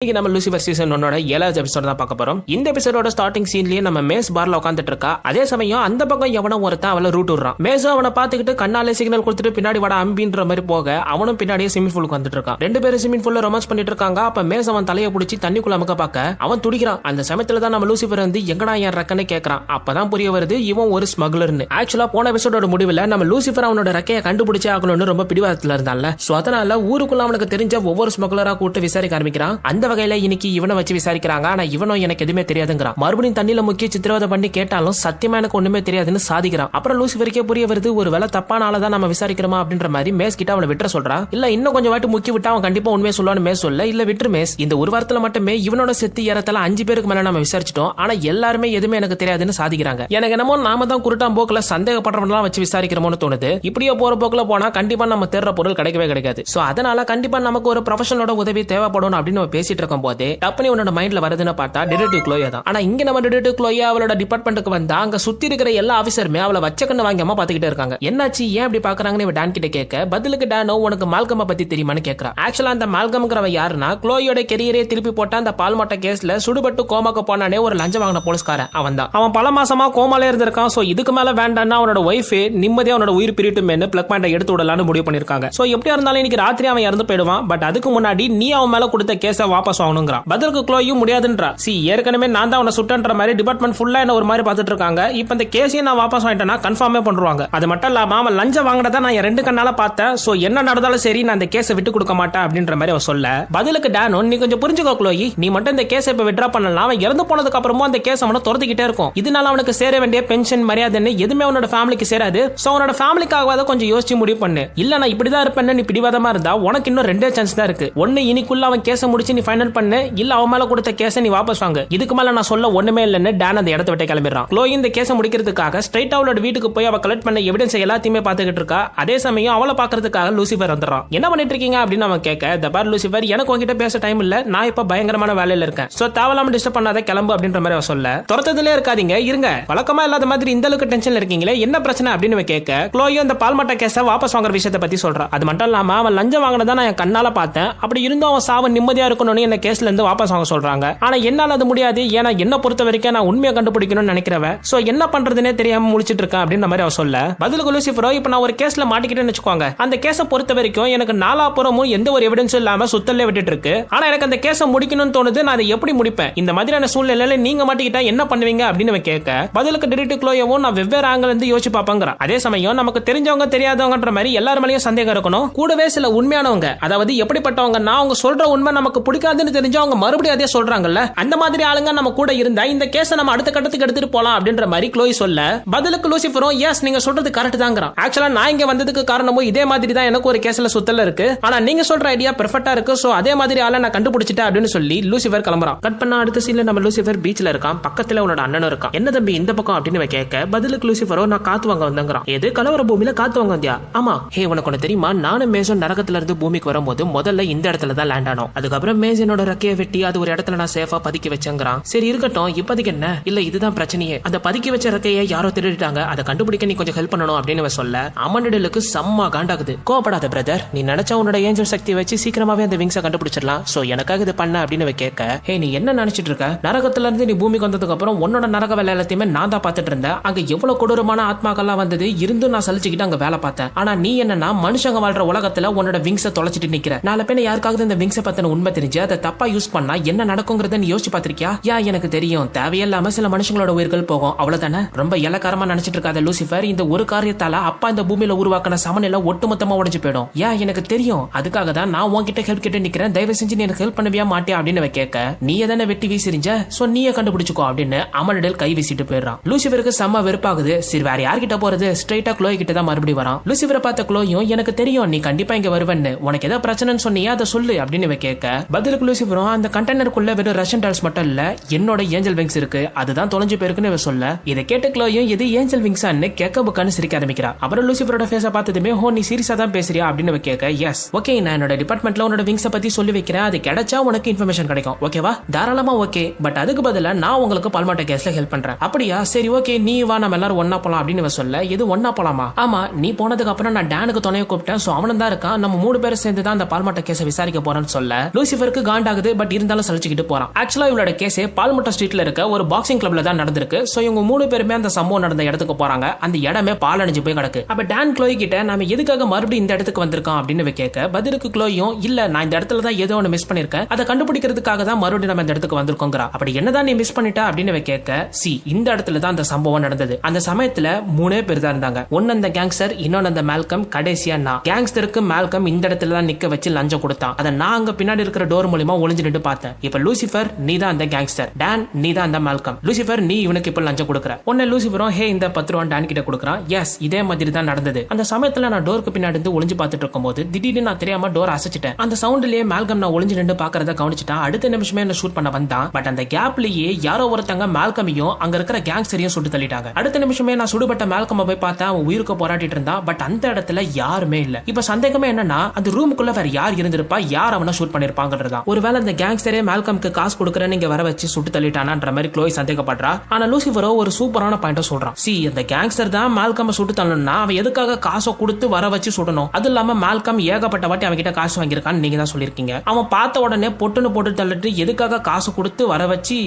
இன்னைக்கு நம்ம Lucifer season ஒன்னோட ஏழாவது எபிசோட் தான் பார்க்க போறோம். இந்த எபிசோடோட ஸ்டார்டிங் சீன்லயே நம்ம மேஸ் பார்ல உட்காந்துட்டு இருக்கா. அதே சமயம் அந்த பக்கம் எவனோ ஒருத்தன் அவளை ரூட் விடுறான். மேஸும் அவனை பார்த்துக்கிட்டு கண்ணாலே சிக்னல் கொடுத்துட்டு பின்னாடி வட அம்பின்ற மாதிரி போக அவனும் பின்னாடியே ஸ்விமிங் பூலுக்கு வந்துட்டு இருக்கான். ரெண்டு பேரும் ஸ்விமிங் பூல்ல ரொமான்ஸ் பண்ணிட்டு இருக்காங்க. அப்ப மேஸ் அவன் தலையை பிடிச்சி தண்ணிக்குள்ள அமுக்க பார்க்க அவன் துடிக்கிறான். அந்த சமயத்துல தான் நம்ம லூசிபர் வந்து எங்கடா என் ரெக்கன்னு கேக்குறான். அப்பதான் புரிய வருது இவன் ஒரு ஸ்மக்லர்னு ஆக்சுவலா போன எபிசோடோட முடிவுல நம்ம லூசிபர் அவனோட ரெக்கையை கண்டுபிடிச்சே ஆகணும்னு ரொம்ப பிடிவாதத்துல இருந்தான்ல. சோ அதனால ஊருக்குள்ள அவனுக்கு தெரிஞ்ச ஒவ்வொரு ஸ்மக்லரா கூட்டு விசாரிக்க ஆரம்பிக்கிறான். அந்த வகையில இன்னைக்கு இவனை வச்சு விசாரிக்கிறாங்க. ஆனா இவனும் எனக்கு எதுவுமே தெரியாதுங்கிறான். மறுபடியும் தண்ணியில முக்கிய சித்திரவதை பண்ணி கேட்டாலும் சத்தியமா எனக்கு ஒண்ணுமே தெரியாதுன்னு சாதிக்கிறான். அப்புறம் லூசிபருக்கே புரிய வருது ஒரு வேலை தப்பான ஆளை தான் நம்ம விசாரிக்கிறோமா? அப்படின்ற மாதிரி மேஸ் கிட்ட அவனை விட்டுற சொல்றான் இல்ல இன்னும் கொஞ்சம் வாட்டி முக்கி விட்டா அவன் கண்டிப்பா உண்மையை சொல்லுவான்னு மேஸ் சொல்ல இல்ல விட்டுரு மேஸ். இந்த ஒரு வாரத்துல மட்டுமே இவனோட செத்து ஏறத்தால அஞ்சு பேருக்கு மேல நம்ம விசாரிச்சிட்டோம். ஆனா எல்லாருமே எதுவுமே எனக்கு தெரியாதுன்னு சாதிக்கிறாங்க. எனக்கு என்னமோ நாம தான் குருட்டாம் போக்குல சந்தேகப்படுறவன்லாம் வச்சு விசாரிக்கிறோம்னு தோணுது. இப்படியே போற போக்குல போனா கண்டிப்பா நம்ம தேடுற பொருள் கிடைக்கவே கிடைக்காது. சோ அதனால கண்டிப்பா நமக்கு ஒரு ப்ரொஃபஷனோட உதவி தேவைப்படும் அப்படின்னு நம்ம பேசிட்டு இருக்கும் போது டப்புனி உன்னோட மைண்ட்ல வருதுன்னு பார்த்தா டிடெக்டிவ் க்ளோயா தான். ஆனா இங்க நம்ம டிடெக்டிவ் க்ளோயா அவளோட டிபார்ட்மெண்ட்டுக்கு வந்தா அங்க சுத்தி இருக்கிற எல்லா ஆஃபீஸருமே அவளை வச்ச கண்ணு வாங்காம பாத்துக்கிட்டே இருக்காங்க. என்னாச்சு ஏன் அப்படி பாக்குறாங்கன்னு இவ டான் கிட்ட கேட்க பதிலுக்கு டானோ உனக்கு மால்கம பத்தி தெரியுமான்னு கேக்குறா ஆக்சுவலா அந்த மால்கம்ங்கிறவ யாருன்னா க்ளோயோட கெரியரே திருப்பி போட்ட அந்த பால்மாட்ட கேஸ்ல சுடுபட்டு கோமாக்கு போனானே ஒரு லஞ்சம் வாங்கின போலீஸ்காரன் அவன் தான். அவன் பல மாசமா கோமாலே இருந்திருக்கான் சோ இதுக்கு மேல வேண்டாம்னா அவனோட ஒய்ஃப் நிம்மதியா அவனோட உயிர் பிரிட்டுமேனு பிளக் பாயிண்ட் எடுத்து விடலாம்னு முடிவு பண்ணிருக்காங்க. சோ எப்படியா இருந்தாலும் இன்னைக்கு ராத்திரி அவன் இறந்து போயிடுவான் பட் அதுக்கு முன்னாடி நீ அவன் மேல கொடுத்த கேஸ வாபஸ் வாங்கணுங்கிறான். பதிலுக்கு க்ளோயும் முடியாதுன்றா சி ஏற்கனவே நான் தான் உன சுட்டன்ற மாதிரி டிபார்ட்மெண்ட் ஃபுல்லா என்ன ஒரு மாதிரி பார்த்துட்டு இருக்காங்க. இப்போ இந்த கேஸையும் நான் வாபஸ் வாங்கிட்டேன்னா கன்ஃபார்மே பண்ணுவாங்க அது மட்டும் இல்லாம அவன் லஞ்சம் வாங்கினதை நான் ரெண்டு கண்ணால பார்த்தேன். சோ என்ன நடந்தாலும் சரி நான் இந்த கேஸை விட்டு கொடுக்க மாட்டேன் அப்படின்ற மாதிரி அவன் சொல்ல. பதிலுக்கு டேனோ நீ கொஞ்சம் புரிஞ்சுக்கோ க்ளோயி நீ மட்டும் இந்த கேஸை இப்ப விட்ரா பண்ணலாம் அவன் இறந்து போனதுக்கு அப்புறமும் அந்த கேஸ் அவனை துரத்துக்கிட்டே இருக்கும். இதனால அவனுக்கு சேர வேண்டிய பென்ஷன் மரியாதைன்னு எதுவுமே அவனோட ஃபேமிலிக்கு சேராது. சோ அவனோட ஃபேமிலிக்காக கொஞ்சம் யோசிச்சு முடிவு பண்ணு. இல்ல நான் இப்படிதான் இருப்பேன்னு நீ பிடிவாதமா இருந்தா உனக்கு இன்னும் ரெண்டே சான்ஸ் தான் இருக்கு. ஒன்னு இனிக்குள்ள அவன் கேஸை முடிச்சு நீ ஃபைனல் பண்ணு. இல்ல அவன் மேல கொடுத்த கேஸை நீ வாபஸ் வாங்க. இதுக்கு மேல நான் சொல்ல ஒண்ணுமே இல்லைன்னு டேன் அந்த இடத்த விட்டு கிளம்பிடுறான். க்ளோயி இந்த கேஸை முடிக்கிறதுக்காக ஸ்ட்ரைட் அவளோட வீட்டுக்கு போய் அவ கலெக்ட் பண்ண எவிடன்ஸ் எல்லாத்தையுமே பாத்துக்கிட்டு இருக்கா. அதே சமயம் அவளை பாக்குறதுக்காக லூசிபர் வந்துடுறான். என்ன பண்ணிட்டு இருக்கீங்க அப்படின்னு அவன் கேட்க தபார் பார் லூசிபர் எனக்கு உங்ககிட்ட பேச டைம் இல்ல. நான் இப்ப பயங்கரமான வேலையில இருக்கேன். சோ தேவலாம டிஸ்டர்ப் பண்ணாத கிளம்பு அப்படின்ற மாதிரி அவன் சொல்ல. துரத்ததுலே இருக்காதீங்க. இருங்க. வழக்கமா இல்லாத மாதிரி இந்த அளவுக்கு டென்ஷன்ல இருக்கீங்களே என்ன பிரச்சனை அப்படின்னு அவன் கேட்க க்ளோயோ இந்த பால்மட்ட கேஸை வாபஸ் வாங்குற விஷயத்தை பத்தி சொல்றான் அது மட்டும் இல்லாம அவன் லஞ்சம் வாங்கினதான் நான் என் கண்ணால பார்த்தேன். அப்படி இருந்தும் அவன் சாவ நிம்மதியா இருக்கணும்னு என்ன கேஸ்ல இருந்து வாபஸ் வாங்க சொல்றாங்க. ஆனா என்னால அது முடியாது. ஏன்னா என்ன பொறுத்த வரைக்கும் நான் உண்மையை கண்டுபிடிக்கணும்னு நினைக்கிறவன் சோ என்ன பண்றதுனே தெரியாம முடிச்சிட்டு இருக்கேன் அப்படின்ற மாதிரி அவ சொல்ல. பதிலுக்கு லூசிபரோ இப்ப நான் ஒரு கேஸ்ல மாட்டிக்கிட்டேன்னு வச்சுக்கோங்க. அந்த கேஸை பொறுத்த வரைக்கும் எனக்கு நாலாப்புறமும் எந்த ஒரு எவிடன்ஸும் இல்லாம சுத்தல்ல விட்டுட்டு இருக்கு. ஆனா எனக்கு அந்த கேஸை முடிக்கணும்னு தோணுது. நான் அதை எப்படி முடிப்பேன்? இந்த மாதிரியான சூழ்நிலையில நீங்க மாட்டிக்கிட்டா என்ன பண்ணுவீங்க அப்படின்னு கேட்க பதிலுக்கு டிரெக்ட் க்ளோயவும் நான் வெவ்வேறு ஆங்கில இருந்து யோசிச்சு பாப்பாங்கிறான் அதே சமயம் நமக்கு தெரிஞ்சவங்க தெரியாதவங்கன்ற மாதிரி எல்லார் மேலயும் சந்தேகம் இருக்கணும். கூடவே சில உண்மையானவங்க அதாவது எப்படிப்பட்டவங்க நான் அவங்க சொல்ற உண்மை நமக்கு பிடிக்க பிடிக்காதுன்னு தெரிஞ்சு அவங்க மறுபடியும் அதே சொல்றாங்கல்ல? அந்த மாதிரி ஆளுங்க நம்ம கூட இருந்தா இந்த கேஸை நம்ம அடுத்த கட்டத்துக்கு எடுத்துட்டு போலாம் அப்படின்ற மாதிரி க்ளோய் சொல்ல பதிலுக்கு லூசிஃபரும் எஸ் நீங்க சொல்றது கரெக்ட் தாங்கிறான். ஆக்சுவலா நான் இங்க வந்ததுக்கு காரணமும் இதே மாதிரி தான் எனக்கு ஒரு கேஸ்ல சுத்தல இருக்கு. ஆனா நீங்க சொல்ற ஐடியா பெர்ஃபெக்டா இருக்கு. சோ அதே மாதிரி ஆளை நான் கண்டுபிடிச்சிட்டேன் அப்படின்னு சொல்லி லூசிஃபர் கிளம்புறான். கட் பண்ண அடுத்த சீன்ல நம்ம லூசிஃபர் பீச்ல இருக்கான். பக்கத்துல உன்னோட அண்ணனும் இருக்கான். என்ன தம்பி இந்த பக்கம் அப்படின்னு கேட்க பதிலுக்கு லூசிஃபரோ நான் காத்து வாங்க வந்தங்கிறான். எது? கலவர பூமியில காத்து வாங்க வந்தியா? ஆமா. ஹே உனக்கு ஒண்ணு தெரியுமா? நானும் மேசன் நரகத்துல இருந்து பூமிக்கு வரும்போது முதல்ல இந்த இடத்துல தான் லேண்ட் ஆனோம். அதுக்கப்புறம் மேஸ் என்னோட ரெக்கைய வெட்டி அது ஒரு இடத்துல நான் சேஃபா பதுக்கி வச்சேங்கிறான். சரி இருக்கட்டும். இப்போதைக்கு என்ன? இல்ல இதுதான் பிரச்சனையே. அந்த பதுக்கி வச்ச ரெக்கையை யாரோ திருடிட்டாங்க. அதை கண்டுபிடிக்க நீ கொஞ்சம் ஹெல்ப் பண்ணணும் அப்படின்னு சொல்ல அமனிடலுக்கு செம்ம காண்டாகுது. கோபப்படாத பிரதர் நீ நினைச்சா உன்னோட ஏஞ்சல் சக்தி வச்சு சீக்கிரமாவே அந்த விங்ஸை கண்டுபிடிச்சிடலாம். சோ எனக்காக இது பண்ண அப்படின்னு கேட்க ஹே நீ என்ன நினைச்சிட்டு இருக்க? நரகத்துல இருந்து நீ பூமிக்கு வந்ததுக்கு அப்புறம் உன்னோட நரக வேலை எல்லாத்தையுமே நான் தான் பார்த்துட்டு இருந்தேன். அங்க எவ்வளவு கொடூரமான ஆத்மாக்கள்லாம் வந்தது? இருந்தும் நான் சலிச்சுக்கிட்டு அங்க வேலை பார்த்தேன். ஆனா நீ என்னன்னா மனுஷங்க வாழ்ற உலகத்துல உன்னோட விங்ஸை தொலைச்சிட்டு நிக்கிற. நாலு பேர் யாருக்காவது இந்த விங்ஸை பத்தின உண்மை தெரிஞ்சு அதை தப்பா யூஸ் பண்ணா என்ன நடக்குங்கிறத நீ யோசிச்சு பாத்திருக்கியா யா எனக்கு தெரியும். தேவையில்லாம சில மனுஷங்களோட உயிர்கள் போகும். அவ்வளவுதானே? ரொம்ப இலக்காரமா நினைச்சிட்டு இருக்காத லூசிஃபர் இந்த ஒரு காரியத்தால அப்பா இந்த பூமியில உருவாக்கின சமநிலை ஒட்டுமொத்தமா உடஞ்சு போயிடும். யா எனக்கு தெரியும். அதுக்காக தான் நான் உன்கிட்ட ஹெல்ப் கிட்ட நிக்கிறேன். தயவு செஞ்சு நீ எனக்கு ஹெல்ப் பண்ணவியா மாட்டியா அப்படின்னு கேட்க நீ எதானே வெட்டி வீசிரிஞ்ச சோ நீயே கண்டுபிடிச்சுக்கோ அப்படின்னு அமனிடல் கை வீசிட்டு போயிடுறான். லூசிஃபருக்கு செம்ம வெறுப்பாகுது. சரி வேற யார்கிட்ட போறது? ஸ்ட்ரைட்டா க்ளோய் கிட்ட தான் மறுபடியும் வரான். லூசிஃபரை பார்த்த க்ளோயும் எனக்கு தெரியும் நீ கண்டிப்பா இங்க வருவன்னு. உனக்கு ஏதாவது பிரச்சனைன்னு சொன்னியா? அதை சொல்லு அப்படின்னு கேட்க பதிலுக்கு லூசிஃபரும் அந்த கண்டெய்னருக்குள்ள வெறும் ரஷ்யன் டால்ஸ் மட்டும் இல்ல என்னோட ஏஞ்சல் விங்ஸ் இருக்கு. அதுதான் தொலைஞ்சு போயிருக்குன்னு இவன் சொல்ல. இதை கேட்ட க்ளோயும் இது ஏஞ்சல் விங்ஸான்னு கேட்க புக்கான்னு சிரிக்க ஆரம்பிக்கிறா. அப்புறம் லூசிஃபரோட ஃபேஸ பார்த்ததுமே ஹோ நீ சீரியஸா தான் பேசுறியா? அப்படின்னு கேட்க எஸ் ஓகே நான் என்னோட டிபார்ட்மெண்ட்ல உன்னோட விங்ஸை பத்தி சொல்லி வைக்கிறேன். அது கிடைச்சா உனக்கு இன்ஃபர்மேஷன் கிடைக்கும். ஓகேவா தாராளமா ஓகே பட் அதுக்கு பதிலா நான் உங்களுக்கு பால்மாட்ட கேஸ்ல ஹெல்ப் பண்றேன். அப்படியா? சரி ஓகே நீ வா நம்ம எல்லாரும் ஒன்னா போலாம். அப்படின்னு சொல்ல இது ஒன்னா போலாமா? ஆமா. நீ போனதுக்கு அப்புறம் நான் டேனுக்கு துணையை கூப்பிட்டேன். சோ அவனும் தான் இருக்கான். நம்ம மூணு பேரும் சேர்ந்து தான் அந்த பால்மாட்ட கேஸை விசாரிக்க போறேன்னு சொல்ல. லூசிஃபருக்கு காண்டாகுது பட் இருந்தாலும் சலிச்சுக்கிட்டு போறான். ஆக்சுவலா இவளோட கேஸே பால்முட்டா ஸ்ட்ரீட்ல இருக்க ஒரு பாக்ஸிங் கிளப்ல தான் நடந்திருக்கு. சோ இவங்க மூணு பேருமே அந்த சம்பவம் நடந்த இடத்துக்கு போறாங்க. அந்த இடமே பால் அணிஞ்சு போய் கிடக்கு. அப்ப டான் க்ளோய் கிட்ட நாம எதுக்காக மறுபடியும் இந்த இடத்துக்கு வந்திருக்கோம்? அப்படின்னு கேட்க பதிலுக்கு க்ளோயும் இல்ல நான் இந்த இடத்துல தான் ஏதோ ஒன்று மிஸ் பண்ணிருக்கேன். அதை கண்டுபிடிக்கிறதுக்காக தான் மறுபடியும் நம்ம இந்த இடத்துக்கு வந்திருக்கோங்கிறா அப்படி என்னதான் நீ மிஸ் பண்ணிட்டா? அப்படின்னு கேட்க சி இந்த இடத்துல தான் அந்த சம்பவம் நடந்தது. அந்த சமயத்துல மூணே பேர் தான் இருந்தாங்க. ஒன்னு அந்த கேங்ஸ்டர் இன்னொன்னு அந்த மேல்கம் கடைசியா நான். கேங்ஸ்டருக்கு மேல்கம் இந்த இடத்துல தான் நிக்க வச்சு லஞ்சம் கொடுத்தான். அதை நான் அங்க பின்னாடி இருக்கிற டோர் மூலியமா ஒளிஞ்சு நின்று பார்த்தேன். இப்ப லூசிஃபர் நீ தான் அந்த கேங்ஸ்டர் டான் நீ தான் அந்த மேல்கம் லூசிஃபர் நீ இவனுக்கு இப்ப லஞ்சம் கொடுக்குற. உன்ன லூசிஃபரும் ஹே இந்த பத்து ரூபா டான் கிட்ட கொடுக்குறான். எஸ் இதே மாதிரி தான் நடந்தது. அந்த சமயத்துல நான் டோருக்கு பின்னாடி இருந்து ஒளிஞ்சு பார்த்துட்டு இருக்கும்போது திடீர்னு நான் தெரியாம டோர் அசைச்சிட்டேன். அந்த சவுண்ட்லயே மேல்கம் நான் ஒளிஞ்சு நின்று பாக்குறத கவனிச்சுட்டான். அடுத்த நிமிஷமே என்ன ஷூட் பண்ண வந்தான். பட் அந்த கேப்லயே யாரோ ஒருத்தங்க மேல்கமையும் அங்க இருக்கிற கேங்ஸ்டரையும் சுட்டு தள்ளிட்டாங்க. அடுத்த நிமிஷமே நான் சுடுபட்ட மேல்கம் போய் பார்த்தா அவன் உயிருக்கு போராட்டிட்டு இருந்தான். பட் அந்த இடத்துல யாருமே இல்ல. இப்ப சந்தேகமே என்னன்னா அந்த ரூமுக்குள்ள வேற யார் இருந்திருப்பா? யார் அவனை ஷூட் பண்ணிருப்பாங்கன்றதா ஒருவேளை அந்த கேங்ஸ்டரே மேல்கம்க்கு காசு கொடுக்குறேன்னு இங்க வர வச்சு சுட்டு தள்ளிட்டானான்ற மாதிரி க்ளோய் சந்தேகப்படுறா. ஆனா லூசிஃபரோ ஒரு சூப்பரான பாயிண்ட சொல்றான். சி அந்த கேங்ஸ்டர் தான் மேல்கம் சுட்டு தள்ளணும்னா அவன் எதுக்காக காசை கொடுத்து வர வச்சு சுடணும்? அது இல்லாம மேல்கம் ஏகப்பட்ட வாட்டி அவன் கிட்ட காசு வாங்கியிருக்கான்னு நீங்க தான் சொல்லியிருக்கீங்க. அவன் பார்த்த உடனே பொட்டுன்னு போட்டு தள்ளிட்டு எதுக்காக காசு கொடுத்து வர வச்சு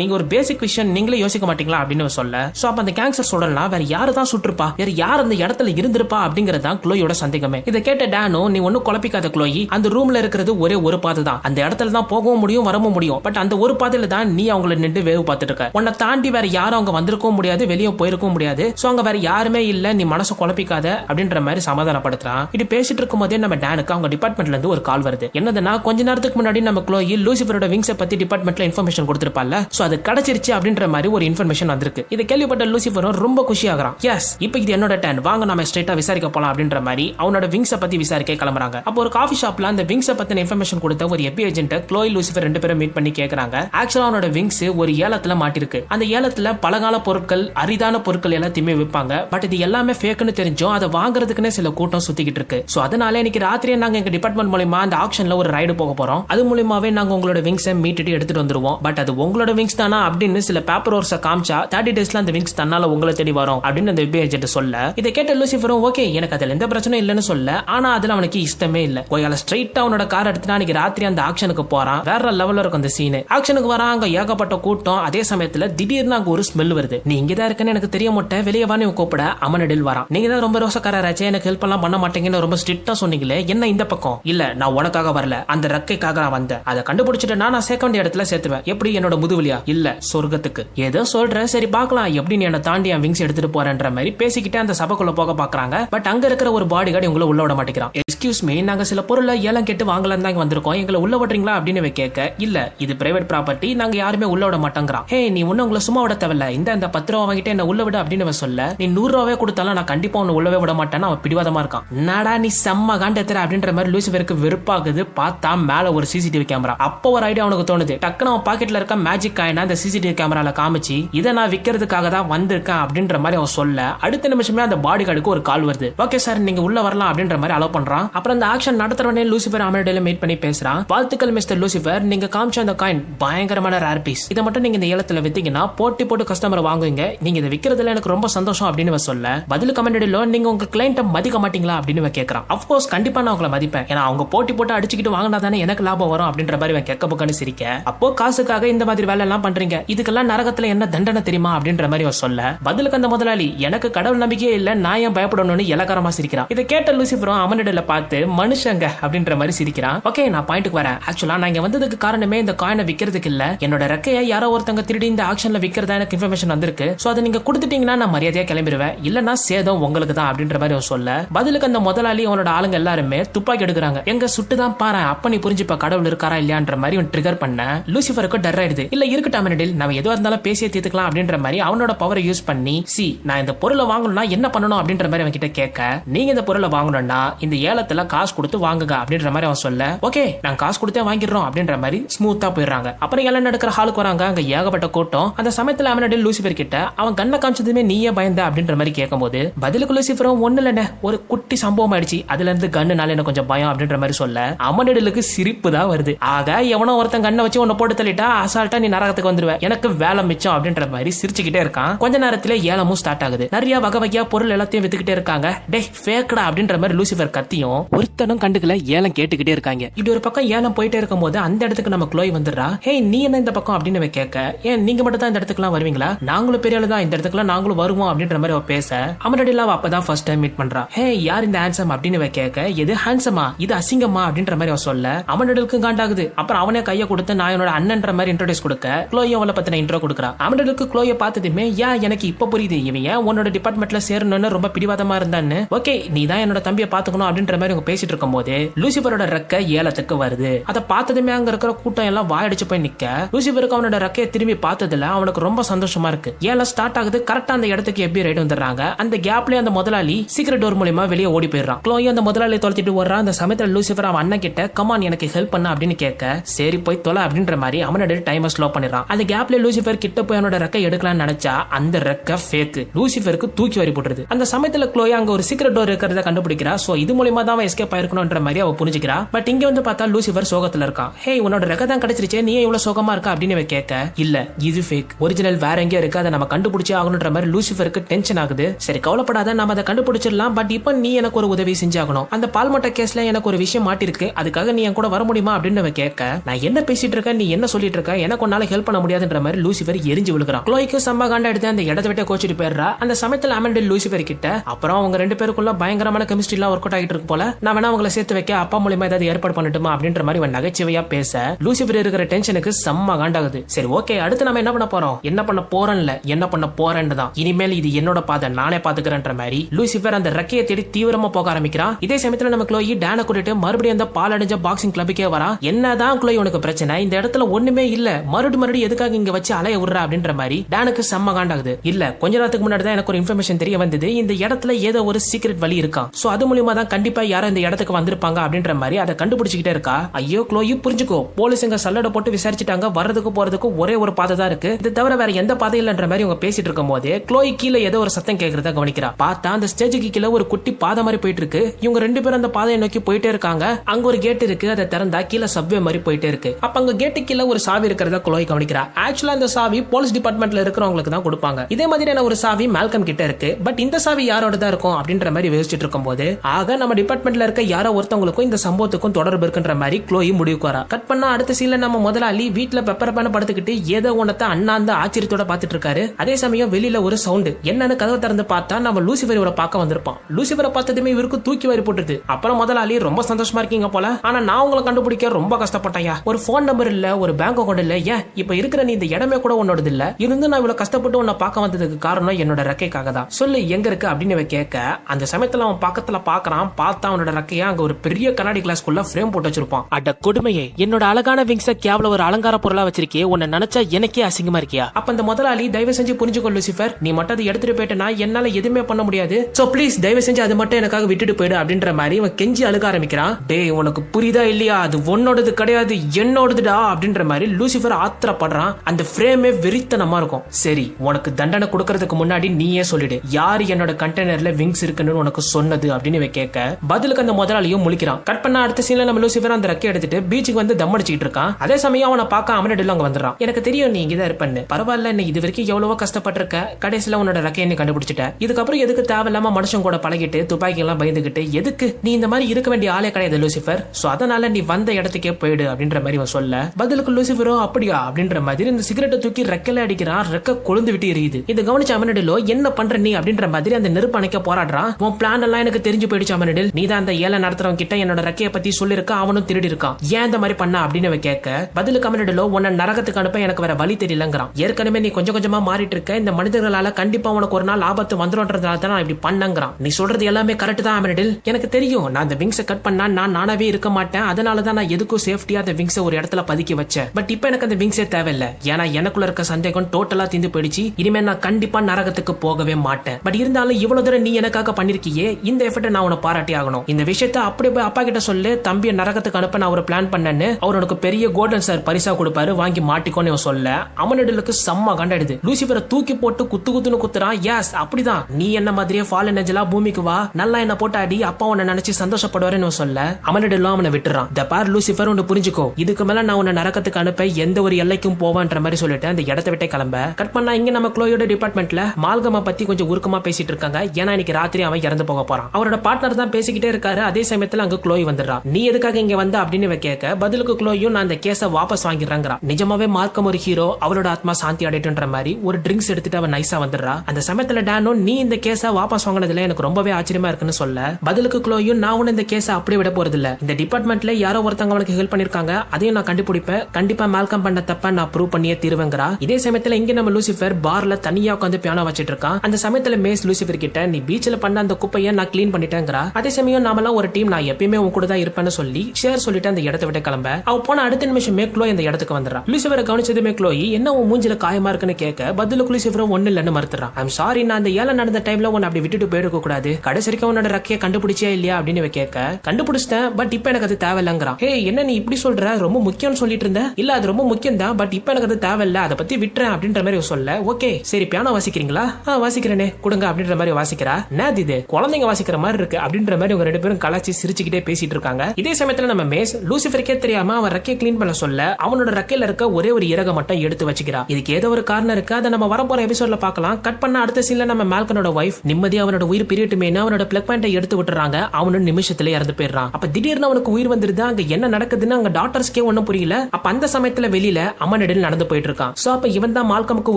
நீங்க ஒரு பேசிக் விஷயம் நீங்களே யோசிக்க மாட்டீங்களா? அப்படின்னு சொல்ல. சோ அப்ப அந்த கேங்ஸ்டர் சொல்லலாம் வேற யாரு தான் சுட்டிருப்பா? வேற யார் அந்த இடத்துல இருந்திருப்பா? அப்படிங்கறதான் குளோயோட சந்தேகமே. இதை கேட்ட டேனோ நீ ஒன்னும் குழப்பிக்காத குளோயி அந்த ரூம்ல இருக்கிறது ஒரே ஒரு பாதை தான். அந்த இடத்துல தான் போகவும் முடியும் வரவும் முடியும். பட் அந்த ஒரு பாதையில தான் நீ அவங்கள நின்று வேவு பார்த்துட்டு இருக்க உன்னை தாண்டி வேற யாரும் அவங்க வந்திருக்கவும் முடியாது வெளியே போயிருக்கவும் முடியாது. சோ அங்க வேற யாருமே இல்ல நீ மனசு குழப்பிக்காத அப்படின்ற மாதிரி சமாதானப்படுத்துறான். இது பேசிட்டு இருக்கும் போதே நம்ம டேனுக்கு அவங்க டிபார்ட்மெண்ட்ல இருந்து ஒரு கால் வருது. என்னதுன்னா கொஞ்ச நேரத்துக்கு முன்னாடி நம்ம க்ளோயில் லூசிஃபரோட விங்ஸை பத்தி டிபார்ட்மெண்ட்ல இன்ஃபர்மேஷன் கொடுத்திருப்பால சோ அது கிடைச்சிருச்சு அப்படின்ற மாதிரி ஒரு இன்ஃபர்மேஷன் வந்திருக்கு. இதை கேள்விப்பட்ட லூசிபரும் ரொம்ப குஷி ஆகிறான் எஸ் இப்போ இது என்னோட டேன் வாங்க நம்ம ஸ்ட்ரைட்டா விசாரிக்க போலாம் அப்படின்ற மாதிரி அவனோட விங்ஸை பத்தி விசாரிக்க கிளம்புறாங்க. அப்போ ஒரு காஃபி ஷாப்ல அந்த விங்ஸை பத்தின இன்ஃபர்மேஷன் கொடுத்த ஒரு எப்பி ஏஜென்ட் க்ளோய் லூசிஃபர் ரெண்டு பேரும் மீட் பண்ணி கேக்குறாங்க. ஆக்சுவலா அவனோட விங்ஸ் ஒரு ஏலத்துல மாட்டிருக்கு. அந்த ஏலத்துல பழங்கால பொருட்கள் அரிதான பொருட்கள் எல்லாத்தையுமே விற்பாங்க பட் இது எல்லாமே ஃபேக்குன்னு தெரிஞ்சும் அதை வாங்குறதுக்குன்னே சில கூட்டம் சுத்திக்கிட்டு இருக்கு. சோ அதனால இன்னைக்கு ராத்திரியே நாங்க எங்க டிபார்ட்மெண்ட் மூலமா அந்த ஆக்ஷன்ல ஒரு ரைடு போக போறோம். அது மூலியமாவே நாங்க உங்களோட விங்ஸை மீட்டுட்டு எடுத்துட்டு வந்துருவோம். பட் அது உங்களோட விங்ஸ் தானா அப்படின்னு சில பேப்பர் ஒர்க்ஸை காமிச்சா தேர்ட்டி டேஸ்ல அந்த விங்ஸ் தன்னால உங்களை தேடி வரும் அப்படின்னு அந்த வெப் ஏஜென்ட் சொல்ல. இதை கேட்ட லூசிஃபரும் ஓகே எனக்கு அதுல எந்த பிரச்சனையும் இல்லைன்னு சொல்ல. ஆனா அதுல அவனுக்கு இஷ்டமே இல்ல. கோயால ஸ்ட்ரைட்டா அவனோட கார் எடுத்துனா அன்னைக்கு ராத்திரி அந்த ஆக்ஷனுக்கு போறான். வேற லெவல்ல இருக்கும் அந்த சீன் ஆக்ஷனுக்கு வரான் அங்க ஏகப்பட்ட கூட்டம். அதே சமயத்துல திடீர்னு அங்க ஒரு ஸ்மெல் வருது. நீ இங்கதான் இருக்கன்னு எனக்கு தெரிய மாட்டேன் வெளியே வானி கூப்பிட. அமனடில் வரான். நீங்க தான் ரொம்ப ரோசக்காராச்சே எனக்கு ஹெல்ப் எல்லாம் பண்ண மாட்டேங்கன்னு ரொம்ப ஸ்ட்ரிக்டா சொன்னீங்களே. என்ன இந்த பக்கம்? இல்ல நான் உனக்காக வரல. அந்த ரக்கைக்காக நான் வந்தேன். அதை கண்டுபிடிச்சிட்டு நான் சேர்க்க வேண்டிய இடத்துல சேர்த்துவேன் எப்படி என்னோட முதுவலியா? இல்ல சொர்க்கத்துக்கு. ஏதோ சொல்ற. சரி பார்க்கலாம். எப்படி நீ என்ன தாண்டி என் விங்ஸ் எடுத்துட்டு போறேன்ற மாதிரி பேசிக்கிட்டே அந்த சபைக்குள்ள போக பாக்குறாங்க. பட் அங்க இருக்கிற ஒரு பாடி கார்டு உங்களை உள்ள விட மாட்டேங்கிறான். எக்ஸ்கியூஸ் மீ நாங்க சில பொருளை ஏலம் கேட்டு வாங்கலாம் தான் வந்திருக்கோம். எங்களை உள்ள விடுறீங்களா அப்படின்னு கேட்க இல்ல இது பிரைவேட் ப்ராப்பர்ட்டி நாங்க யாருமே உள்ள விட மாட்டேங்கிறான். ஹே நீ ஒண்ணு உங்களை சும்மா விட தேவையில்ல. இந்த இந்த பத்து ரூபா வாங்கிட்டு என்ன உள்ள விட அப்படின்னு அவன் சொல்ல நீ நூறு ரூபாவே கொடுத்தாலும் நான் கண்டிப்பா உன்னை உள்ளவே விட மாட்டேன்னு அவன் பிடிவாதமா இருக்கான். நாடா நீ செம்ம காண்டத்துற அப்படின்ற மாதிரி லூசிஃபருக்கு வெறுப்பாகுது. பார்த்தா மேல ஒரு சிசிடிவி கேமரா அப்போ ஒரு ஐடியா அவனுக்கு தோணுது. டக்குனு அவன் பாக்கெட்ல இருக்க மேஜிக் காயினா அந்த சிசிடிவி கேமரால காமிச்சு இதை நான் விக்கிறதுக்காக தான் வந்திருக்கேன் அப்படின்ற மாதிரி அவன் சொல்ல அடுத்த நிமிஷமே அந்த பாடி கார்டுக்கு ஒரு கால் வருது. ஓகே சார் நீங்க உள்ள வரலாம் அப்படின்ற மாதிரி அலோ பண்றான். அப்புறம் அந்த ஆக்ஷன் நடத்துறவனே லூசிஃபர் அமரடையில மீட் பண்ணி பேசுறான். வாழ்த்துக்கள் மிஸ்டர் லூசிஃபர் நீங்க காமிச்ச அந்த காயின் பயங்கரமான ரேர் பீஸ் இதை மட்டும் நீங்க இந்த ஏலத்துல வித்தீங்கன்னா போட்டி போட்டு கஸ்டமர் வாங்குவீங்க. நீங்க இதை விக்கிறதுல எனக்கு ரொம்ப சந்தோஷம் அப்படின்னு சொல்ல பதில் கமெண்டடிலோ நீங்க உங்க கிளைண்ட்டை மதிக்க மாட்டீங்களா அப்படின்னு கேட்கறான் அப்கோர்ஸ் கண்டிப்பா நான் உங்களை மதிப்பேன். ஏன்னா அவங்க போட்டி போட்டு அடிச்சுக்கிட்டு வாங்கினா தானே எனக்கு லாபம் வரும் அப்படின்ற மாதிரி கேட்க கெக்க சிரிக்க. அப்போ காசுக்காக இந்த மாதிரி வேலை எல்லாம் பண்றீங்க. இதுக்கெல்லாம் நரகத்துல என்ன தண்டனை தெரியுமா அப்படின்ற மாதிரி சொல்ல பதிலுக்கு அந்த முதலாளி எனக்கு கடவுள் நம்பிக்கையே இல்ல நான் ஏன் பயப்படணும்னு இலக்காரமா சிரிக்கிறான். இதை கேட்ட லூசிஃபரும் அவனிடல பார்த்து மனுஷங்க அப்படின்ற மாதிரி சிரிக்கிறான். ஓகே நான் பாயிண்ட்டுக்கு வரேன். ஆக்சுவலா நான் இங்க வந்ததுக்கு காரணமே இந்த காயினை விக்கிறதுக்கு இல்ல. என்னோட ரெக்கையை யாரோ ஒருத்தங்க திருடி இந்த ஆக்ஷன்ல விக்கிறதா எனக்கு இன்ஃபர்மேஷன் வந்திருக்கு. சோ அதை நீங்க கொடுத்துட்டீங்கன்னா நான் மரியாதையா கிளம்பிடுவேன். இல்லனா சேதம் உங்களுக்கு தான் அப்படின்ற மாதிரி அவன் சொல்ல. பதிலுக்கு அந்த முதலாளி அவனோட ஆளுங்க எல்லாருமே துப்பாக்கி எடுக்கிறாங்க. எங்க சுட்டு தான் பாரு அப்ப நீ புரிஞ்சுப்ப கடவுள் இருக்காரா இல்லையான்ற மாதிரி அவன் ட்ரிகர் பண்ண. லூசிஃபருக்கு டர் ஆயிடுது. இல்ல இருக்கட்டும் அமெனடில் நம்ம எதுவா இருந்தாலும் பேசியே தீர்த்துக்கலாம் அப்படின்ற மாதிரி அவனோட பவரை யூஸ் பண்ணி சி நான் இந்த பொருளை வாங்கணும்னா என்ன பண்ணணும் அப்படின்ற மாதிரி அவன் கிட்ட கேட்க நீங்க இந்த பொருளை வாங்கணும்னா இந்த ஏலத்துல காசு கொடுத்து வாங்குங்க அப்படின்ற மாதிரி அவன் சொல்ல. ஓகே நான் காசு கொடுத்து வாங்கிடுறோம் அப்படின்ற மாதிரி ஸ்மூத்தா போயிடுறாங்க. அப்புறம் எல்லாம் நடக்கிற ஹாலுக்கு வராங்க. அங்க ஏகப்பட்ட கூட்டம். அந்த சமயத்துல அவனடில் லூசிபர் கிட்ட அவன் கண்ணை காமிச்சதுமே நீயே பயந்த அப்படின்ற மாதிரி கேட்கும்போது பதிலுக்கு லூசிஃபரும் ஒண்ணு இல்லைண்ணே. ஒரு குட்டி சம்பவம் ஆயிடுச்சு. அதுல இருந்து கண்ணுனால எனக்கு கொஞ்சம் பயம் அப்படின்ற மாதிரி சொல்ல அமனடிலுக்கு சிரிப்பு தான் வருது. ஆக எவனோ ஒருத்தன் கண்ணை வச்சு உன்னை போட்டு தள்ளிட்டா அசால்ட்டா நீ நரகத்துக்கு வந்துருவேன் எனக்கு வேலை மிச்சம் அப்படின்ற மாதிரி சிரிச்சுக்கிட்டே இருக்கான். கொஞ்ச நேரத்துல ஏலமும் ஸ்டார்ட் ஆகுது. நிறைய வகை வகையா பொருள் எல்லாத்தையும் வித்துக்கிட்டே இருக்காங்க. டே ஃபேக்கடா அப்படின்ற மாதிரி லூசிஃபர் கத்தியும் ஒருத்தனும் கண்டுக்கல ஏலம் கேட்டுக்கிட்டே இருக்காங்க. இப்படி ஒரு பக்கம் ஏலம் போய் போயிட்டே இருக்கும் போது அந்த இடத்துக்கு நம்ம க்ளோய் வந்துடுறா. ஹே நீ என்ன இந்த பக்கம்? அப்படின்னு கேட்க. ஏன் நீங்க மட்டும் தான் இந்த இடத்துக்குலாம் வருவீங்களா? நாங்களும் பெரிய ஆளு தான் இந்த இடத்துக்குலாம் நாங்களும் வருவோம் அப்படின்ற மாதிரி அவ பேச. அமரடியில் அவ அப்பதான் ஃபர்ஸ்ட் டைம் மீட் பண்றா. ஹே யார் இந்த ஹேண்ட்ஸம் அப்படின்னு அவ கேட்க. எது ஹேண்ட்ஸமா இது அசிங்கமா? அப்படின்ற மாதிரி அவ சொல்ல. அமரடலுக்கும் காண்டாகுது. அப்புறம் அவனே கையை கொடுத்து நான் என்னோட அண்ணன்ற மாதிரி இன்ட்ரோடியூஸ் கொடுக்க. க்ளோய் அவளை பத்தின இன்ட்ரோ கொடுக்குறா. அமரடலுக்கு க்ளோயை பார்த்ததுமே ஏன் எனக்கு இப்ப புரியுது. இவன் ஏன் உன்னோட டிபார்ட்மெண்ட்ல சேரணும்னு ரொம்ப பிடிவாதமா இருந்தான்னு? ஓகே நீ தான் என்னோட தம்பியை பாத்துக்கணும் அப்படின்ற மாதிரி அவங்க பேசிட்டு இருக்கும் போது லூசிபரோட ரெக்க ஏலத்துக்கு வருது. அதை பார்த்ததுமே அங்க இருக்கிற கூட்டம் எல்லாம் வாயடிச்சு போய் நிக்க. லூசிபருக்கு அவனோட ரெக்கையை திரும்பி பார்த்ததுல அவனுக்கு ரொம்ப சந்தோஷமா இருக்கு. ஏலம் ஸ்டார்ட் ஆகுது கரெக்டா அந்த இடத்துக்கு எப்படி ரைடு வந்துடுறாங்க. அந்த கேப்லயே அந்த முதலாளி சீக்கிரம் டோர் மூலியமா வெளியே ஓடி போயிடுறான். க்ளோயும் அந்த முதலாளி தொலைத்திட்டு வர்றான் அந்த சமயத்துல லூசிபர் அவன் அண்ணன் கிட்ட கமான் எனக்கு ஹெல்ப் பண்ண அப்படின்னு கேட்க சரி போய் தொலை அப்படின்ற மாதிரி அவனோட டைமை ஸ்லோ பண்ணிடுறான். அந்த கேப்ல லூசிபர் கிட்ட போய் அவனோட ரெக்கை எடுக்கலாம்னு நினைச்சா அந்த ரெக்க ஃபேக்கு லூசிபருக்கு தூக்கி வரி போட்டுருது. அந்த சமயத்துல க்ளோயா அங்க ஒரு சீக்கிரம் டோர் இருக்கிறத கண்டுபிடிக்கிறா. சோ இது மூலியமா தான் அவன் எஸ்கேப் ஆயிருக்கணும்ன்ற மாதிரி அவ புரிஞ்சுக்கிறா. பட் இங்க வந்து பார்த்தா லூசிபர் சோக சோகத்துல இருக்கான் ஹே உன்னோட ரெக்க தான் கிடைச்சிருச்சே நீ இவ்வளவு சோகமா இருக்கா? அப்படின்னு கேட்க இல்ல இது ஃபேக் ஒரிஜினல் வேற எங்கேயோ இருக்கு அதை நம்ம கண்டுபிடிச்சே ஆகணுன்ற மாதிரி லூசிஃபருக்கு டென்ஷன் ஆகுது. சரி கவலைப்படாத நம்ம அதை கண்டுபிடிச்சிடலாம். பட் இப்போ நீ எனக்கு ஒரு உதவி செஞ்சாகணும். அந்த பால்மட்ட கேஸ்ல எனக்கு ஒரு விஷயம் மாட்டிருக்கு. அதுக்காக நீ என் கூட வர முடியுமா? அப்படின்னு கேட்க நான் என்ன பேசிட்டு இருக்கேன் நீ என்ன சொல்லிட்டு இருக்க? எனக்கு உன்னால ஹெல்ப் பண்ண முடியாதுன்ற மாதிரி லூசிபர் எரிஞ்சு விழுகிறான். குளோய்க்கு சம்பா காண்டா எடுத்து அந்த இடத்த விட்டு கோச்சிட்டு போயிடுறா. அந்த சமயத்தில் அமெண்டல் லூசிபர் கிட்ட அப்புறம் அவங்க ரெண்டு பேருக்குள்ள பயங்கரமான கெமிஸ்ட்ரி எல்லாம் ஒர்க் அவுட் ஆகிட்டு இருக்கு போல. நான் வேணா அவங்களை சேர்த்து வைக்க அப்பா மூலியமா ஏதாவது ஏற்பாடு பண்ணட்டுமா? அப்படின்ற மாதிரி இவன் நகைச்சுவையா பேச லூசிபர் இருக்கிற டென்ஷனுக்கு செம்ம காண்டாகுது. சரி ஓகே அடுத்து நம்ம என்ன பண்ண போறோம்? என்ன பண்ண போறேன்ல என்ன பண்ண போறேன்னு தான் இனிமேல் இது என்னோட பாதை நானே பாத்துக்கிறேன்ற மாதிரி லூசிபர் அந்த ரெக்கையை தேடி தீவிரமா போக ஆரம்பிக்கிறான். இதே சமயத்துல நம்ம க்ளோயி டேனை கூட்டிட்டு மறுபடியும் அந்த பால் அடைஞ்ச பாக்ஸிங் கிளப்புக்கே வரா. என்னதான் க்ளோயி உனக்கு பிரச்சனை? இந்த இடத்துல ஒண்ணுமே இல்ல. மறுபடி மறுபடி எதுக்காக இங்க வச்சு அலைய விடுற அப்படின்ற மாதிரி டேனுக்கு செம்ம காண்டாகுது. இல்ல கொஞ்ச நேரத்துக்கு முன்னாடி தான் எனக்கு ஒரு இன்ஃபர்மேஷன் தெரிய வந்தது. இந்த இடத்துல ஏதோ ஒரு சீக்ரெட் வழி இருக்கான் சோ அது மூலியமா தான் கண்டிப்பா யாரும் இந்த இடத்துக்கு வந்திருப்பாங்க அப்படின்ற மாதிரி அதை கண்டுபிடிச்சிக்கிட்டே இருக்கா. ஐயோ க்ளோயி புரிஞ்சுக்கோ. போலீஸுங்க சல்லடை போட்டு விசாரிச்சுட்டாங்க. வர்றதுக்கு போறதுக்கு ஒரே ஒரு பாதை தான் இருக்கு. இது தவிர வேற எந்த பாதை இல்லைன்ற மாதிரி அவங்க பேசிட்டு இருக்கும் போது க்ளோய் கீழே ஏதோ ஒரு சத்தம் கேட்கறத கவனிக்கிறா. பார்த்தா அந்த ஸ்டேஜுக்கு கீழே ஒரு குட்டி பாதை மாதிரி போயிட்டு இருக்கு இவங்க ரெண்டு பேரும் அந்த பாதையை நோக்கி போயிட்டே இருக்காங்க. அங்க ஒரு கேட் இருக்கு. அதை திறந்தா கீழே சப்வே மாதிரி போயிட்டே இருக்கு. அப்ப அங்க கேட்டு கீழே ஒரு சாவி இருக்கிறத குளோய் கவனிக்கிறா. ஆக்சுவலா அந்த சாவி போலீஸ் டிபார்ட்மெண்ட்ல இருக்கிறவங்களுக்கு தான் கொடுப்பாங்க. இதே மாதிரியான ஒரு சாவி மேல்கம் கிட்ட இருக்கு. பட் இந்த சாவி யாரோட தான் இருக்கும் அப்படின்ற மாதிரி யோசிச்சுட்டு இருக்கும் போது ஆக நம்ம டிபார்ட்மெண்ட்ல இருக்க யாரோ ஒருத்தவங்களுக்கும் இந்த சம்பவத்துக்கும் தொடர்பு இருக்குன்ற மாதிரி க்ளோயி முடிவுக்கு வரா. கட் பண்ணா அடுத்த சீன்ல நம்ம முதலாளி வீட்டுல பெப்பர் பண்ண படுத்துக்கிட்டு ஏதோ ஒன்னத்தை அண்ணாந்து ஆச்சரியத்தோட பாத்துட்டு இருக்காரு அதே சமயம் வெளியில ஒரு சவுண்ட் என்னன்னு கதவை திறந்து பார்த்தா நம்ம லூசிபர் இவரை பார்க்க வந்திருப்பான். லூசிபரை பார்த்ததுமே இவருக்கு தூக்கி வாரி போட்டுது அப்புறம் முதலாளி ரொம்ப சந்தோஷமா இருக்கீங்க போல. ஆனா நான் உங்களை கண்டுபிடிக்க ரொம்ப கஷ்டப்பட்டையா ஒரு போன் நம்பர் இல்ல ஒரு பேங்க் அக்கௌண்ட் இல்ல ஏன்? இப்ப இருக்கிற நீ இந்த இடமே கூட உன்னோடது இல்ல. இருந்து நான் இவ்வளவு கஷ்டப்பட்டு உன்னை பார்க்க வந்ததுக்கு காரணம் என்னோட ரெக்கைக்காக தான். சொல்லு எங்க இருக்கு அப்படின்னு கேட்க அந்த சமயத்துல அவன் பக்கத்துல பாக்குறான் பார்த்தா அவனோட ரெக்கையா அங்க ஒரு பெரிய கண்ணாடி கிளாஸ்க்குள்ள ஃப்ரேம் போட்டு வச்சிருப்பான். அட கொடுமையே என்னோட அழகான விங்ஸ கேவல ஒரு அலங்கார பொருளா வச்சிருக்கே உன்னை நினைச்சா எனக்கே அசிங்கமா இருக்கியா? அப்ப அந்த முதலாளி தயவு செஞ்சு புரிஞ்சுக்கோ லூசிஃபர் நீ மட்டும் அதை எடுத்துட்டு போயிட்டனா என்னால எதுவுமே பண்ண முடியாது. சோ ப்ளீஸ் தயவு செஞ்சு அது மட்டும் எனக்காக விட்டுட்டு போயிடு அப்படின்ற மாதிரி இவன் கெஞ்சி அழுக ஆரம்பிக்கிறான். டேய் உனக்கு புரியுதா இல்லையா? அது உன்னோடது கிடையாது என்னோடதுடா அப்படின்ற மாதிரி லூசிஃபர் ஆத்திரப்படுறான். அந்த ஃப்ரேமே வெறித்தனமா இருக்கும். சரி உனக்கு தண்டனை கொடுக்கறதுக்கு முன்னாடி நீயே சொல்லிடு. யார் என்னோட கண்டெய்னர்ல விங்ஸ் இருக்குன்னு உனக்கு சொன்னது அப்படின்னு இவன் கேட்க பதிலுக்கு அந்த முதலாளியும் முழிக்கிறான். கட் பண்ண அடுத்த சீன்ல நம்ம லூசிஃபர் அந்த ரெக்கை எடுத்துட்டு பீச்சுக்கு வந்து தம் அடிச்சுட்டு இருக்கான். அதே சமயம் அவனை பார்க்க அமனடில் அங்க வந்துடுறான். எனக்கு தெரியும் நீ இங்கதான் இருப்பேன்னு. பரவாயில்ல நீ இது வரைக்கும் எவ்வளவோ கஷ்டப்பட்டிருக்க. கடைசியில உன்னோட ரக்கையை நீ கண்டுபிடிச்சிட்ட. இதுக்கப்புறம் எதுக்கு தேவையில்லாம மனுஷன் கூட பழகிட்டு துப்பாக்கி எல்லாம் பயந்துகிட்டு எதுக்கு நீ இந்த மாதிரி இருக்க வேண்டிய ஆளே கிடையாது லூசிஃபர் சோ அதனால நீ வந்த இடத்துக்கே போயிடு அப்படின்ற மாதிரி அவன் சொல்ல பதிலுக்கு லூசிஃபரோ அப்படியா? அப்படின்ற மாதிரி இந்த சிகரெட்டை தூக்கி ரெக்கையில அடிக்கிறான். ரெக்க கொழுந்து விட்டு எரியுது. இது கவனிச்ச அமனடிலோ என்ன பண்ற நீ? அப்படின்ற மாதிரி அந்த நெருப்பு அணைக்க போராடுறான். உன் பிளான் எல்லாம் எனக்கு தெரிஞ்சு போயிடுச்சு அமனடில் நீ தான் அந்த ஏழை நடத்துறவங்க கிட்ட என்னோட ரெக்கையை பத்தி சொல்லிருக்க அவனும் திருடி இருக்கான் ஏன் இந்த மாதிரி பண்ண? அப்படின்னு அவன் கேட்க பதில் கமெண்டோ உன்னை நரகத்துக்கு அனுப்ப எனக்கு வேற வழி தெரியலங்கிறான். ஏற்கனவே நீ கொஞ்சம் கொஞ்சமா மாறிட்டு இருக்க இந்த மனிதர்களால கண்டிப்பா உனக்கு ஒரு நாள் ஆபத்து வந்துடும்ன்றதுனால தான் நான் இப்படி பண்ணங்கிறான். நீ சொல்றது எல்லாமே கரெக்ட் தான் அமெரிடில் எனக்கு தெரியும் நான் அந்த விங்ஸை கட் பண்ணா நான் நானாவே இருக்க மாட்டேன். அதனால தான் நான் எதுக்கும் சேஃப்டியா அந்த விங்ஸை ஒரு இடத்துல பதுக்கி வச்சேன். பட் இப்போ எனக்கு அந்த விங்ஸே தேவையில்லை. ஏன்னா எனக்குள்ள இருக்க சந்தேகம் டோட்டலா தீந்து போயிடுச்சு. இனிமே நான் கண்டிப்பா நரகத்துக்கு போகவே மாட்டேன். பட் இருந்தாலும் இவ்வளவு தூரம் நீ எனக்காக பண்ணிருக்கியே இந்த எஃபர்ட்டை நான் உன பாராட்டி ஆகணும். இந்த விஷயத்த அப்படியே போய் அப்பா கிட்ட சொல்லு தம்பியை நரகத்துக்கு அனுப்ப நான் ஒரு பிளான் பண்ணேன்னு அவர் உனக்கு பெரிய கோல்டன் சார் பரிசா கொடுப்பாரு வாங்கி மாட்டிக்கோன்னு இவன் சொல்ல. அமனடலுக்கு செம்ம கண்டாடுது லூசிபரை தூக்கி போட்டு குத்து குத்துன்னு குத்துறான். எஸ் அப்படிதான். நீ என்ன மாதிரியே ஃபால் எனர்ஜிலா பூமிக்கு வா. நல்லா என்ன போட்டு அடி அப்பா உன்னை நினைச்சு சந்தோஷப்படுவாருன்னு சொல்ல. அமனடலும் அவனை விட்டுறான். இந்த பார் லூசிபர் ஒன்று புரிஞ்சுக்கோ. இதுக்கு மேல நான் உன்னை நரக்கத்துக்கு அனுப்ப எந்த ஒரு எல்லைக்கும் போவான்ற மாதிரி சொல்லிட்டு அந்த இடத்த விட்டே கிளம்ப. கட் பண்ணா இங்க நம்ம க்ளோயோட டிபார்ட்மெண்ட்ல மால்கமா பத்தி கொஞ்சம் உருக்கமா பேசிட்டு இருக்காங்க. ஏன்னா இன்னைக்கு ராத்திரி அவன் இறந்து போக போறான். அவரோட பார்ட்னர் தான் பேசிக்கிட்டே இருக்காரு. அதே சமயத்துல அங்க க்ளோய் வந்துடுறான் நீ எதுக்காக இங்க வந்த அப்படின்னு கேள்விகளை கேட்க பதிலுக்கு க்ளோயும் நான் இந்த கேஸ வாபஸ் வாங்கிடுறேங்கிறா நிஜமாவே மார்க்கம் ஒரு ஹீரோ அவளோட ஆத்மா சாந்தி அடையட்டுன்ற மாதிரி ஒரு ட்ரிங்க்ஸ் எடுத்துட்டு அவன் நைஸா வந்துடுறா. அந்த சமயத்துல டேனோ நீ இந்த கேஸ வாபஸ் வாங்கினதுல எனக்கு ரொம்பவே ஆச்சரியமா இருக்குன்னு சொல்ல பதிலுக்கு க்ளோயும் நான் உன இந்த கேஸ அப்படியே விட போறது இல்ல இந்த டிபார்ட்மெண்ட்ல யாரோ ஒருத்தவங்க அவனுக்கு ஹெல்ப் பண்ணிருக்காங்க அதையும் நான் கண்டுபிடிப்பேன். கண்டிப்பா மேல்கம் பண்ண தப்ப நான் ப்ரூவ் பண்ணியே தீருவேங்கிறா. இதே சமயத்துல இங்க நம்ம லூசிஃபர் பார்ல தனியா உட்காந்து பியானோ வச்சிட்டு இருக்கான். அந்த சமயத்துல மேஸ் லூசிஃபர் கிட்ட நீ பீச்ல பண்ண அந்த குப்பையை நான் கிளீன் பண்ணிட்டேங்கிறா. அதே சமயம் நாமெல்லாம் ஒரு டீம் நான் எப்பயுமே உன் கூட தான் இருப்பேன்னு சொல்லி ஷேர் சொல்லிட்டு அந்த இடத்த விட்டு கிளம்ப அவ போன அடுத்த நிமிஷம் மேக்லோ இந்த இடத்துக்கு வந்துடுறான் லூசிபரை கவனிச்சது க்ளோயி என்ன உன் மூஞ்சில காயமா இருக்குன்னு கேட்க பதிலுக்கு லூசிபரும் ஒன்னு இல்லைன்னு மறுத்துறான் ஐம் சாரி நான் அந்த ஏழை நடந்த டைம்ல உன்னை அப்படி விட்டுட்டு போயிருக்க கூடாது. கடைசி வரைக்கும் உன்னோட ரக்கையை கண்டுபிடிச்சியா இல்லையா? அப்படின்னு இவ கேட்க கண்டுபிடிச்சிட்டேன் பட் இப்ப எனக்கு அது தேவையில்லங்கிறான் ஹே என்ன நீ இப்படி சொல்ற? ரொம்ப முக்கியம்னு சொல்லிட்டு இருந்த? இல்ல அது ரொம்ப முக்கியம் தான் பட் இப்ப எனக்கு அது தேவையில்ல அதை பத்தி விட்டுறேன் அப்படின்ற மாதிரி சொல்ல ஓகே சரி பியானோ வாசிக்கிறீங்களா? ஆ வாசிக்கிறேனே கொடுங்க அப்படின்ற மாதிரி வாசிக்கிறா. என்னது இது? குழந்தைங்க வாசிக்கிற மாதிரி இருக்கு அப்படின்ற மாதிரி உங்க ரெண்டு பேரும் கலாச்சி சிரிச்சுக்கிட்டே பேசிட்டு இருக்காங்க. இதே சமயத்துல நம்ம மேஸ் லூசிஃபருக்கே தெரியாம அவன் ரெக்கையை க்ளீன் பண்ண சொல்ல அவனோட ரெக்கையில இருக்க ஒரே ஒரு இறக மட்டும் எடுத்து வச்சுக்கிறா. இதுக்கு ஏதோ ஒரு காரணம் இருக்கு. அதை நம்ம வரப்போற எபிசோட்ல பார்க்கலாம். கட் பண்ண அடுத்த சீன்ல நம்ம மேல்கனோட ஒய்ஃப் நிம்மதியா அவனோட உயிர் பிரியட்டுமேனு அவனோட பிளக் பாயிண்டை எடுத்து விட்டுறாங்க. அவனும் நிமிஷத்துல இறந்து போயிடுறான். அப்ப திடீர்னு அவனுக்கு உயிர் வந்துருது. அங்க என்ன நடக்குதுன்னு அங்க டாக்டர்ஸ்க்கே ஒன்னும் புரியல. அப்ப அந்த சமயத்துல வெளியில அம்மனிடையில் நடந்து போயிட்டு இருக்கான் சோ அப்ப இவன் தான் மால்கமுக்கு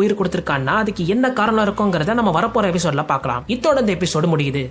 உயிர் கொடுத்திருக்கான்னா அதுக்கு என்ன காரணம் இருக்குங்கிறத நம்ம வரப்போற எபிசோட்ல பார்க்கலாம். இத்தோட இந்த எபிசோடு முடியுது.